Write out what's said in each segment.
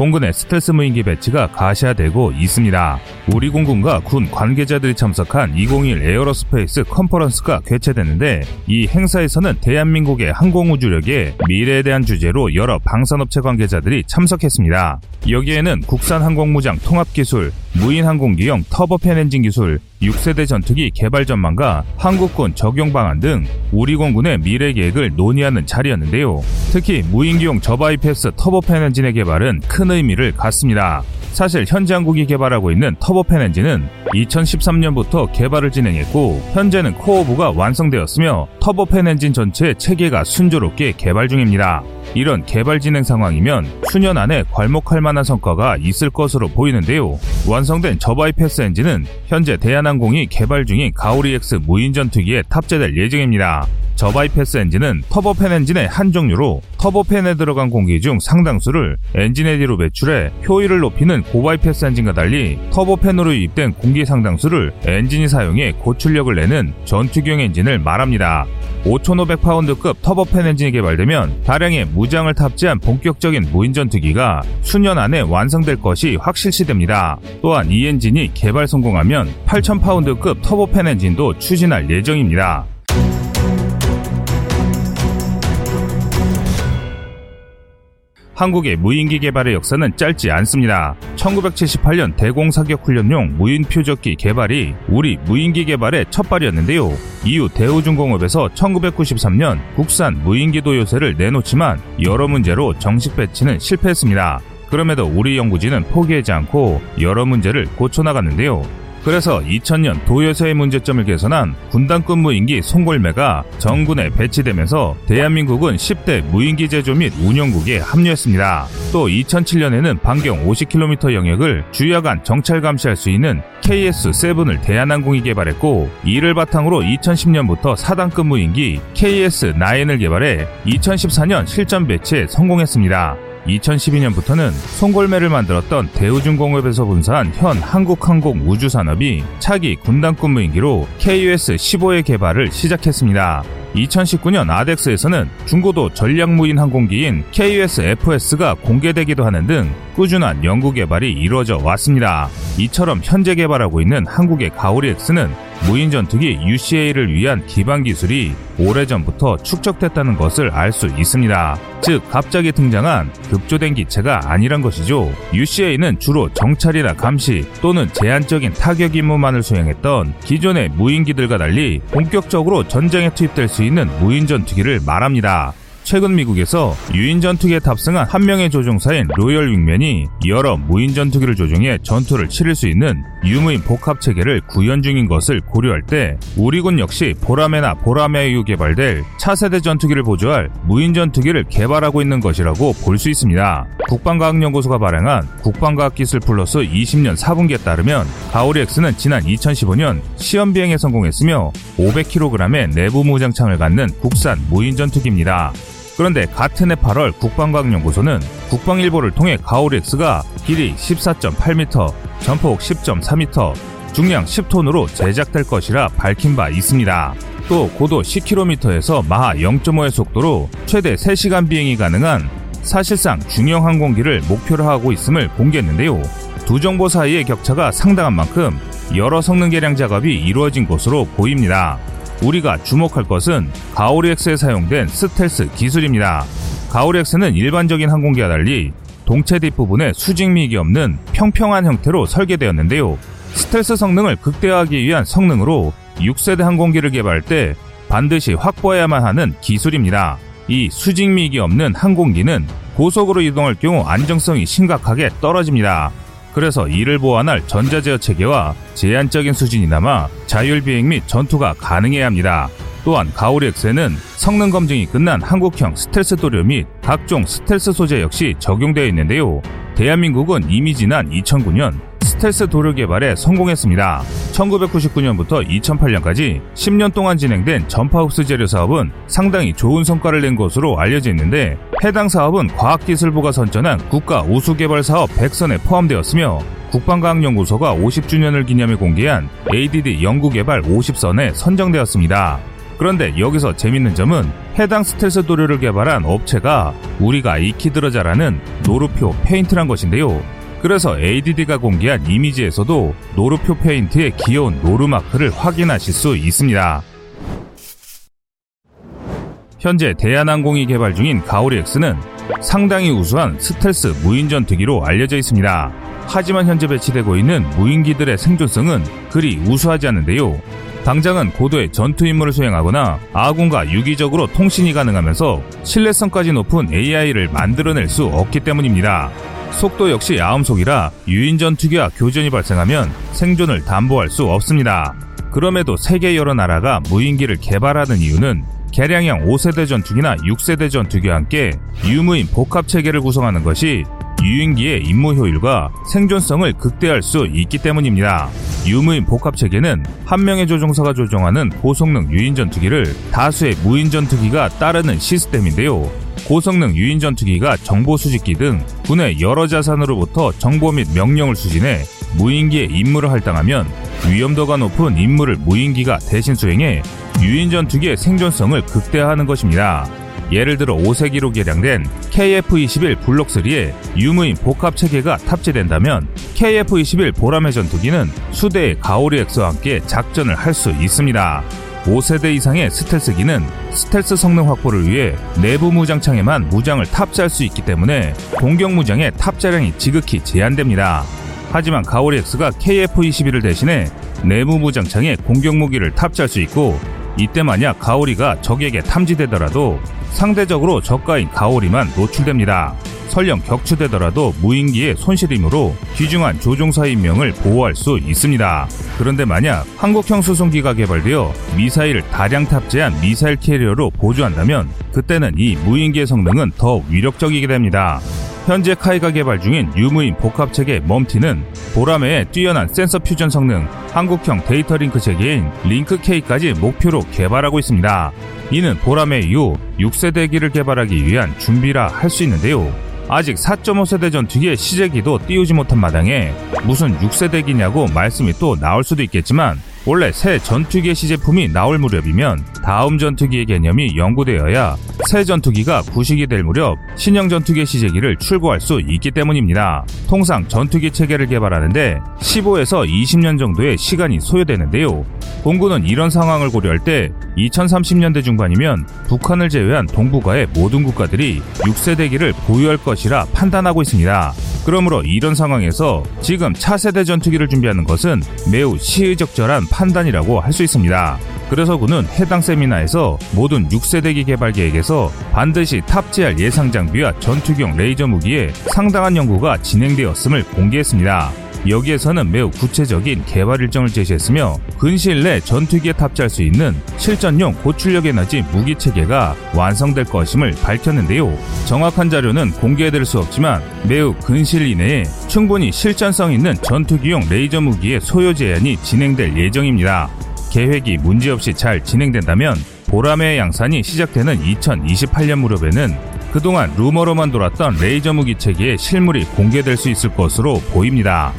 공군의 스텔스 무인기 배치가 가시화되고 있습니다. 우리 공군과 군 관계자들이 참석한 2021 Aerospace Conference가 개최됐는데 이 행사에서는 대한민국의 항공우주력의 미래에 대한 주제로 여러 방산업체 관계자들이 참석했습니다. 여기에는 국산 항공무장 통합기술, 무인 항공기용 터보팬 엔진 기술, 6세대 전투기 개발 전망과 한국군 적용 방안 등 우리 공군의 미래 계획을 논의하는 자리였는데요. 특히 무인기용 저바이패스 터보팬 엔진의 개발은 큰 의미를 갖습니다. 사실 현재 한국이 개발하고 있는 터보팬 엔진은 2013년부터 개발을 진행했고 현재는 코어부가 완성되었으며 터보팬 엔진 전체의 체계가 순조롭게 개발 중입니다. 이런 개발 진행 상황이면 수년 안에 괄목할 만한 성과가 있을 것으로 보이는데요. 완성된 저바이패스 엔진은 현재 대한항공이 개발 중인 가오리X 무인 전투기에 탑재될 예정입니다. 저바이패스 엔진은 터보팬 엔진의 한 종류로 터보팬에 들어간 공기 중 상당수를 엔진에 뒤로 배출해 효율을 높이는 고바이패스 엔진과 달리 터보팬으로 유입된 공기 상당수를 엔진이 사용해 고출력을 내는 전투기용 엔진을 말합니다. 5,500파운드급 터보팬 엔진이 개발되면 다량의 무장을 탑재한 본격적인 무인 전투기가 수년 안에 완성될 것이 확실시됩니다. 또한 이 엔진이 개발 성공하면 8,000파운드급 터보팬 엔진도 추진할 예정입니다. 한국의 무인기 개발의 역사는 짧지 않습니다. 1978년 대공 사격 훈련용 무인 표적기 개발이 우리 무인기 개발의 첫발이었는데요. 이후 대우중공업에서 1993년 국산 무인기도 요새를 내놓지만 여러 문제로 정식 배치는 실패했습니다. 그럼에도 우리 연구진은 포기하지 않고 여러 문제를 고쳐나갔는데요. 그래서 2000년 도요새의 문제점을 개선한 군단급 무인기 송골매가 정군에 배치되면서 대한민국은 10대 무인기 제조 및 운영국에 합류했습니다. 또 2007년에는 반경 50km 영역을 주야간 정찰 감시할 수 있는 KS-7을 대한항공이 개발했고 이를 바탕으로 2010년부터 4단급 무인기 KS-9을 개발해 2014년 실전 배치에 성공했습니다. 2012년부터는 송골매를 만들었던 대우중공업에서 분사한 현 한국항공우주산업이 차기 군단급 무인기로 KUS-15의 개발을 시작했습니다. 2019년 아덱스에서는 중고도 전략무인 항공기인 KUS-FS가 공개되기도 하는 등 꾸준한 연구 개발이 이루어져 왔습니다. 이처럼 현재 개발하고 있는 한국의 가오리 X는 무인 전투기 UCA를 위한 기반 기술이 오래전부터 축적됐다는 것을 알 수 있습니다. 즉, 갑자기 등장한 급조된 기체가 아니란 것이죠. UCA는 주로 정찰이나 감시 또는 제한적인 타격 임무만을 수행했던 기존의 무인기들과 달리 본격적으로 전쟁에 투입될 수 있는 무인 전투기를 말합니다. 최근 미국에서 유인 전투기에 탑승한 한 명의 조종사인 로열 윙맨이 여러 무인 전투기를 조종해 전투를 치를 수 있는 유무인 복합 체계를 구현 중인 것을 고려할 때 우리군 역시 보라매나 보라매 이후 개발될 차세대 전투기를 보조할 무인 전투기를 개발하고 있는 것이라고 볼 수 있습니다. 국방과학연구소가 발행한 국방과학기술 플러스 20년 4분기에 따르면 가오리 X는 지난 2015년 시험 비행에 성공했으며 500kg의 내부 무장창을 갖는 국산 무인 전투기입니다. 그런데 같은 해 8월 국방과학연구소는 국방일보를 통해 가오리엑스가 길이 14.8m, 전폭 10.4m, 중량 10톤으로 제작될 것이라 밝힌 바 있습니다. 또 고도 10km에서 마하 0.5의 속도로 최대 3시간 비행이 가능한 사실상 중형 항공기를 목표로 하고 있음을 공개했는데요. 두 정보 사이의 격차가 상당한 만큼 여러 성능 개량 작업이 이루어진 것으로 보입니다. 우리가 주목할 것은 가오리엑스에 사용된 스텔스 기술입니다. 가오리엑스는 일반적인 항공기와 달리 동체 뒷부분에 수직미익이 없는 평평한 형태로 설계되었는데요. 스텔스 성능을 극대화하기 위한 성능으로 6세대 항공기를 개발할 때 반드시 확보해야만 하는 기술입니다. 이 수직미익이 없는 항공기는 고속으로 이동할 경우 안정성이 심각하게 떨어집니다. 그래서 이를 보완할 전자제어 체계와 제한적인 수준이나마 자율비행 및 전투가 가능해야 합니다. 또한 가오리엑스에는 성능 검증이 끝난 한국형 스텔스 도료 및 각종 스텔스 소재 역시 적용되어 있는데요. 대한민국은 이미 지난 2009년 스텔스 도료 개발에 성공했습니다. 1999년부터 2008년까지 10년 동안 진행된 전파 흡수 재료 사업은 상당히 좋은 성과를 낸 것으로 알려져 있는데 해당 사업은 과학기술부가 선전한 국가 우수 개발 사업 100선에 포함되었으며 국방과학연구소가 50주년을 기념해 공개한 ADD 연구개발 50선에 선정되었습니다. 그런데 여기서 재밌는 점은 해당 스텔스 도료를 개발한 업체가 우리가 익히 들어 잘하는 노루표 페인트란 것인데요. 그래서 ADD가 공개한 이미지에서도 노루표 페인트의 귀여운 노루마크를 확인하실 수 있습니다. 현재 대한항공이 개발 중인 가오리 X는 상당히 우수한 스텔스 무인 전투기로 알려져 있습니다. 하지만 현재 배치되고 있는 무인기들의 생존성은 그리 우수하지 않은데요. 당장은 고도의 전투 임무를 수행하거나 아군과 유기적으로 통신이 가능하면서 신뢰성까지 높은 AI를 만들어낼 수 없기 때문입니다. 속도 역시 야음속이라 유인 전 투기와 교전이 발생하면 생존을 담보할 수 없습니다. 그럼에도 세계 여러 나라가 무인기를 개발하는 이유는 개량형 5세대 전투기나 6세대 전투기와 함께 유무인 복합 체계를 구성하는 것이 유인기의 임무 효율과 생존성을 극대화할 수 있기 때문입니다. 유무인 복합 체계는 한 명의 조종사가 조종하는 고성능 유인 전투기를 다수의 무인 전투기가 따르는 시스템인데요. 고성능 유인 전투기가 정보 수집기 등 군의 여러 자산으로부터 정보 및 명령을 수진해 무인기의 임무를 할당하면 위험도가 높은 임무를 무인기가 대신 수행해 유인 전투기의 생존성을 극대화하는 것입니다. 예를 들어 5세기로 개량된 KF-21 블록3에 유무인 복합 체계가 탑재된다면 KF-21 보라매 전투기는 수대의 가오리 X와 함께 작전을 할 수 있습니다. 5세대 이상의 스텔스기는 스텔스 성능 확보를 위해 내부 무장창에만 무장을 탑재할 수 있기 때문에 공격 무장의 탑재량이 지극히 제한됩니다. 하지만 가오리 X가 KF-21을 대신해 내부 무장창에 공격 무기를 탑재할 수 있고 이때 만약 가오리가 적에게 탐지되더라도 상대적으로 저가인 가오리만 노출됩니다. 설령 격추되더라도 무인기의 손실이므로 귀중한 조종사 인명을 보호할 수 있습니다. 그런데 만약 한국형 수송기가 개발되어 미사일을 다량 탑재한 미사일 캐리어로 보조한다면 그때는 이 무인기의 성능은 더 위력적이게 됩니다. 현재 KAI가 개발 중인 유무인 복합체계 MUM-T는 보라매의 뛰어난 센서 퓨전 성능, 한국형 데이터 링크 체계인 Link-K까지 목표로 개발하고 있습니다. 이는 보라매 이후 6세대기를 개발하기 위한 준비라 할 수 있는데요. 아직 4.5세대 전투기의 시제기도 띄우지 못한 마당에 무슨 6세대기냐고 말씀이 또 나올 수도 있겠지만 원래 새 전투기의 시제품이 나올 무렵이면 다음 전투기의 개념이 연구되어야 새 전투기가 구식이 될 무렵 신형 전투기 시제기를 출고할 수 있기 때문입니다. 통상 전투기 체계를 개발하는데 15에서 20년 정도의 시간이 소요되는데요. 공군은 이런 상황을 고려할 때 2030년대 중반이면 북한을 제외한 동북아의 모든 국가들이 6세 대기를 보유할 것이라 판단하고 있습니다. 그러므로 이런 상황에서 지금 차세대 전투기를 준비하는 것은 매우 시의적절한 판단이라고 할 수 있습니다. 그래서 군은 해당 세미나에서 모든 6세대기 개발 계획에서 반드시 탑재할 예상 장비와 전투경 레이저 무기에 상당한 연구가 진행되었음을 공개했습니다. 여기에서는 매우 구체적인 개발 일정을 제시했으며 근시일 내 전투기에 탑재할 수 있는 실전용 고출력 에너지 무기 체계가 완성될 것임을 밝혔는데요. 정확한 자료는 공개해드릴 수 없지만 매우 근시일 이내에 충분히 실전성 있는 전투기용 레이저 무기의 소요 제한이 진행될 예정입니다. 계획이 문제없이 잘 진행된다면 보라매 양산이 시작되는 2028년 무렵에는 그동안 루머로만 돌았던 레이저 무기 체계의 실물이 공개될 수 있을 것으로 보입니다.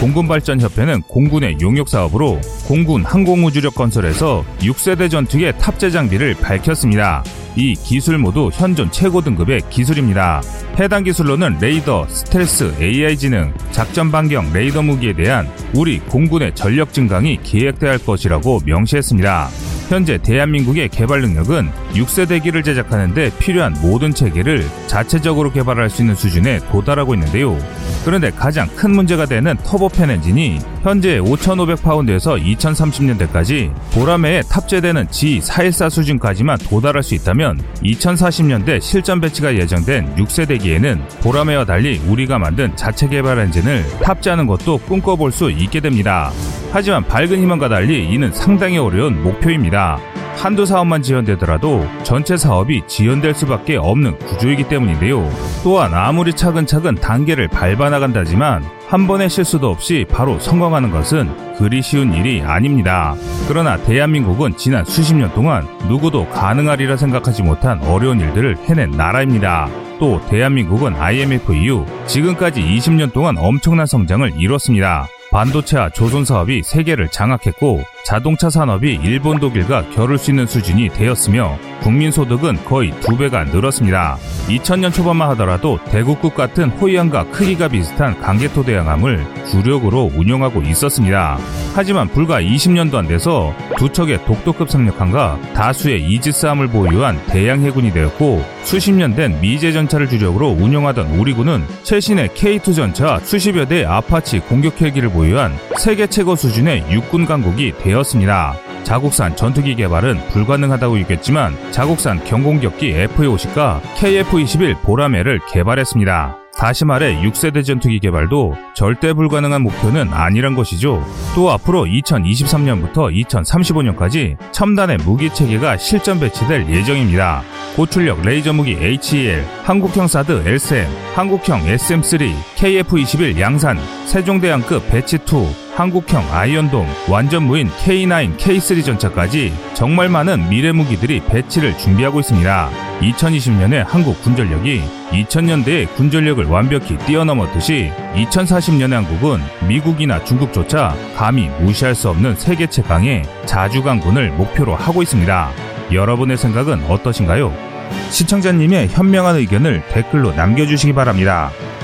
공군발전협회는 공군의 용역 사업으로 공군 항공우주력 건설에서 6세대 전투기 탑재 장비를 밝혔습니다. 이 기술 모두 현존 최고 등급의 기술입니다. 해당 기술로는 레이더, 스텔스, AI 지능, 작전 반경 레이더 무기에 대한 우리 공군의 전력 증강이 계획될 것이라고 명시했습니다. 현재 대한민국의 개발 능력은 6세대기를 제작하는데 필요한 모든 체계를 자체적으로 개발할 수 있는 수준에 도달하고 있는데요. 그런데 가장 큰 문제가 되는 터보팬 엔진이 현재 5,500파운드에서 2030년대까지 보라매에 탑재되는 G414 수준까지만 도달할 수 있다면 2040년대 실전 배치가 예정된 6세대기에는 보라매와 달리 우리가 만든 자체 개발 엔진을 탑재하는 것도 꿈꿔볼 수 있게 됩니다. 하지만 밝은 희망과 달리 이는 상당히 어려운 목표입니다. 한두 사업만 지연되더라도 전체 사업이 지연될 수밖에 없는 구조이기 때문인데요. 또한 아무리 차근차근 단계를 밟아 나간다지만 한 번의 실수도 없이 바로 성공하는 것은 그리 쉬운 일이 아닙니다. 그러나 대한민국은 지난 수십 년 동안 누구도 가능하리라 생각하지 못한 어려운 일들을 해낸 나라입니다. 또 대한민국은 IMF 이후 지금까지 20년 동안 엄청난 성장을 이뤘습니다. 반도체와 조선 사업이 세계를 장악했고 자동차 산업이 일본 독일과 겨룰 수 있는 수준이 되었으며 국민 소득은 거의 두 배가 늘었습니다. 2000년 초반만 하더라도 대구급 같은 호위함과 크기가 비슷한 광개토 대왕함을 주력으로 운영하고 있었습니다. 하지만 불과 20년도 안 돼서 두 척의 독도급 상륙함과 다수의 이지스함을 보유한 대양 해군이 되었고 수십 년 된 미제 전차를 주력으로 운영하던 우리군은 최신의 K2 전차 수십여 대 아파치 공격 헬기를 보유한 세계 최고 수준의 육군 강국이 되었습니다. 자국산 전투기 개발은 불가능하다고 여겼지만 자국산 경공격기 F-50과 KF-21 보라매를 개발했습니다. 다시 말해 6세대 전투기 개발도 절대 불가능한 목표는 아니란 것이죠. 또 앞으로 2023년부터 2035년까지 첨단의 무기 체계가 실전 배치될 예정입니다. 고출력 레이저 무기 HEL, 한국형 사드 L-SAM, 한국형 SM3, KF-21 양산, 세종대왕급 Batch 2, 한국형 아이언돔, 완전 무인 K9, K3 전차까지 정말 많은 미래 무기들이 배치를 준비하고 있습니다. 2020년에 한국 군전력이 2000년대의 군전력을 완벽히 뛰어넘었듯이 2040년의 한국은 미국이나 중국조차 감히 무시할 수 없는 세계 최강의 자주강군을 목표로 하고 있습니다. 여러분의 생각은 어떠신가요? 시청자님의 현명한 의견을 댓글로 남겨주시기 바랍니다.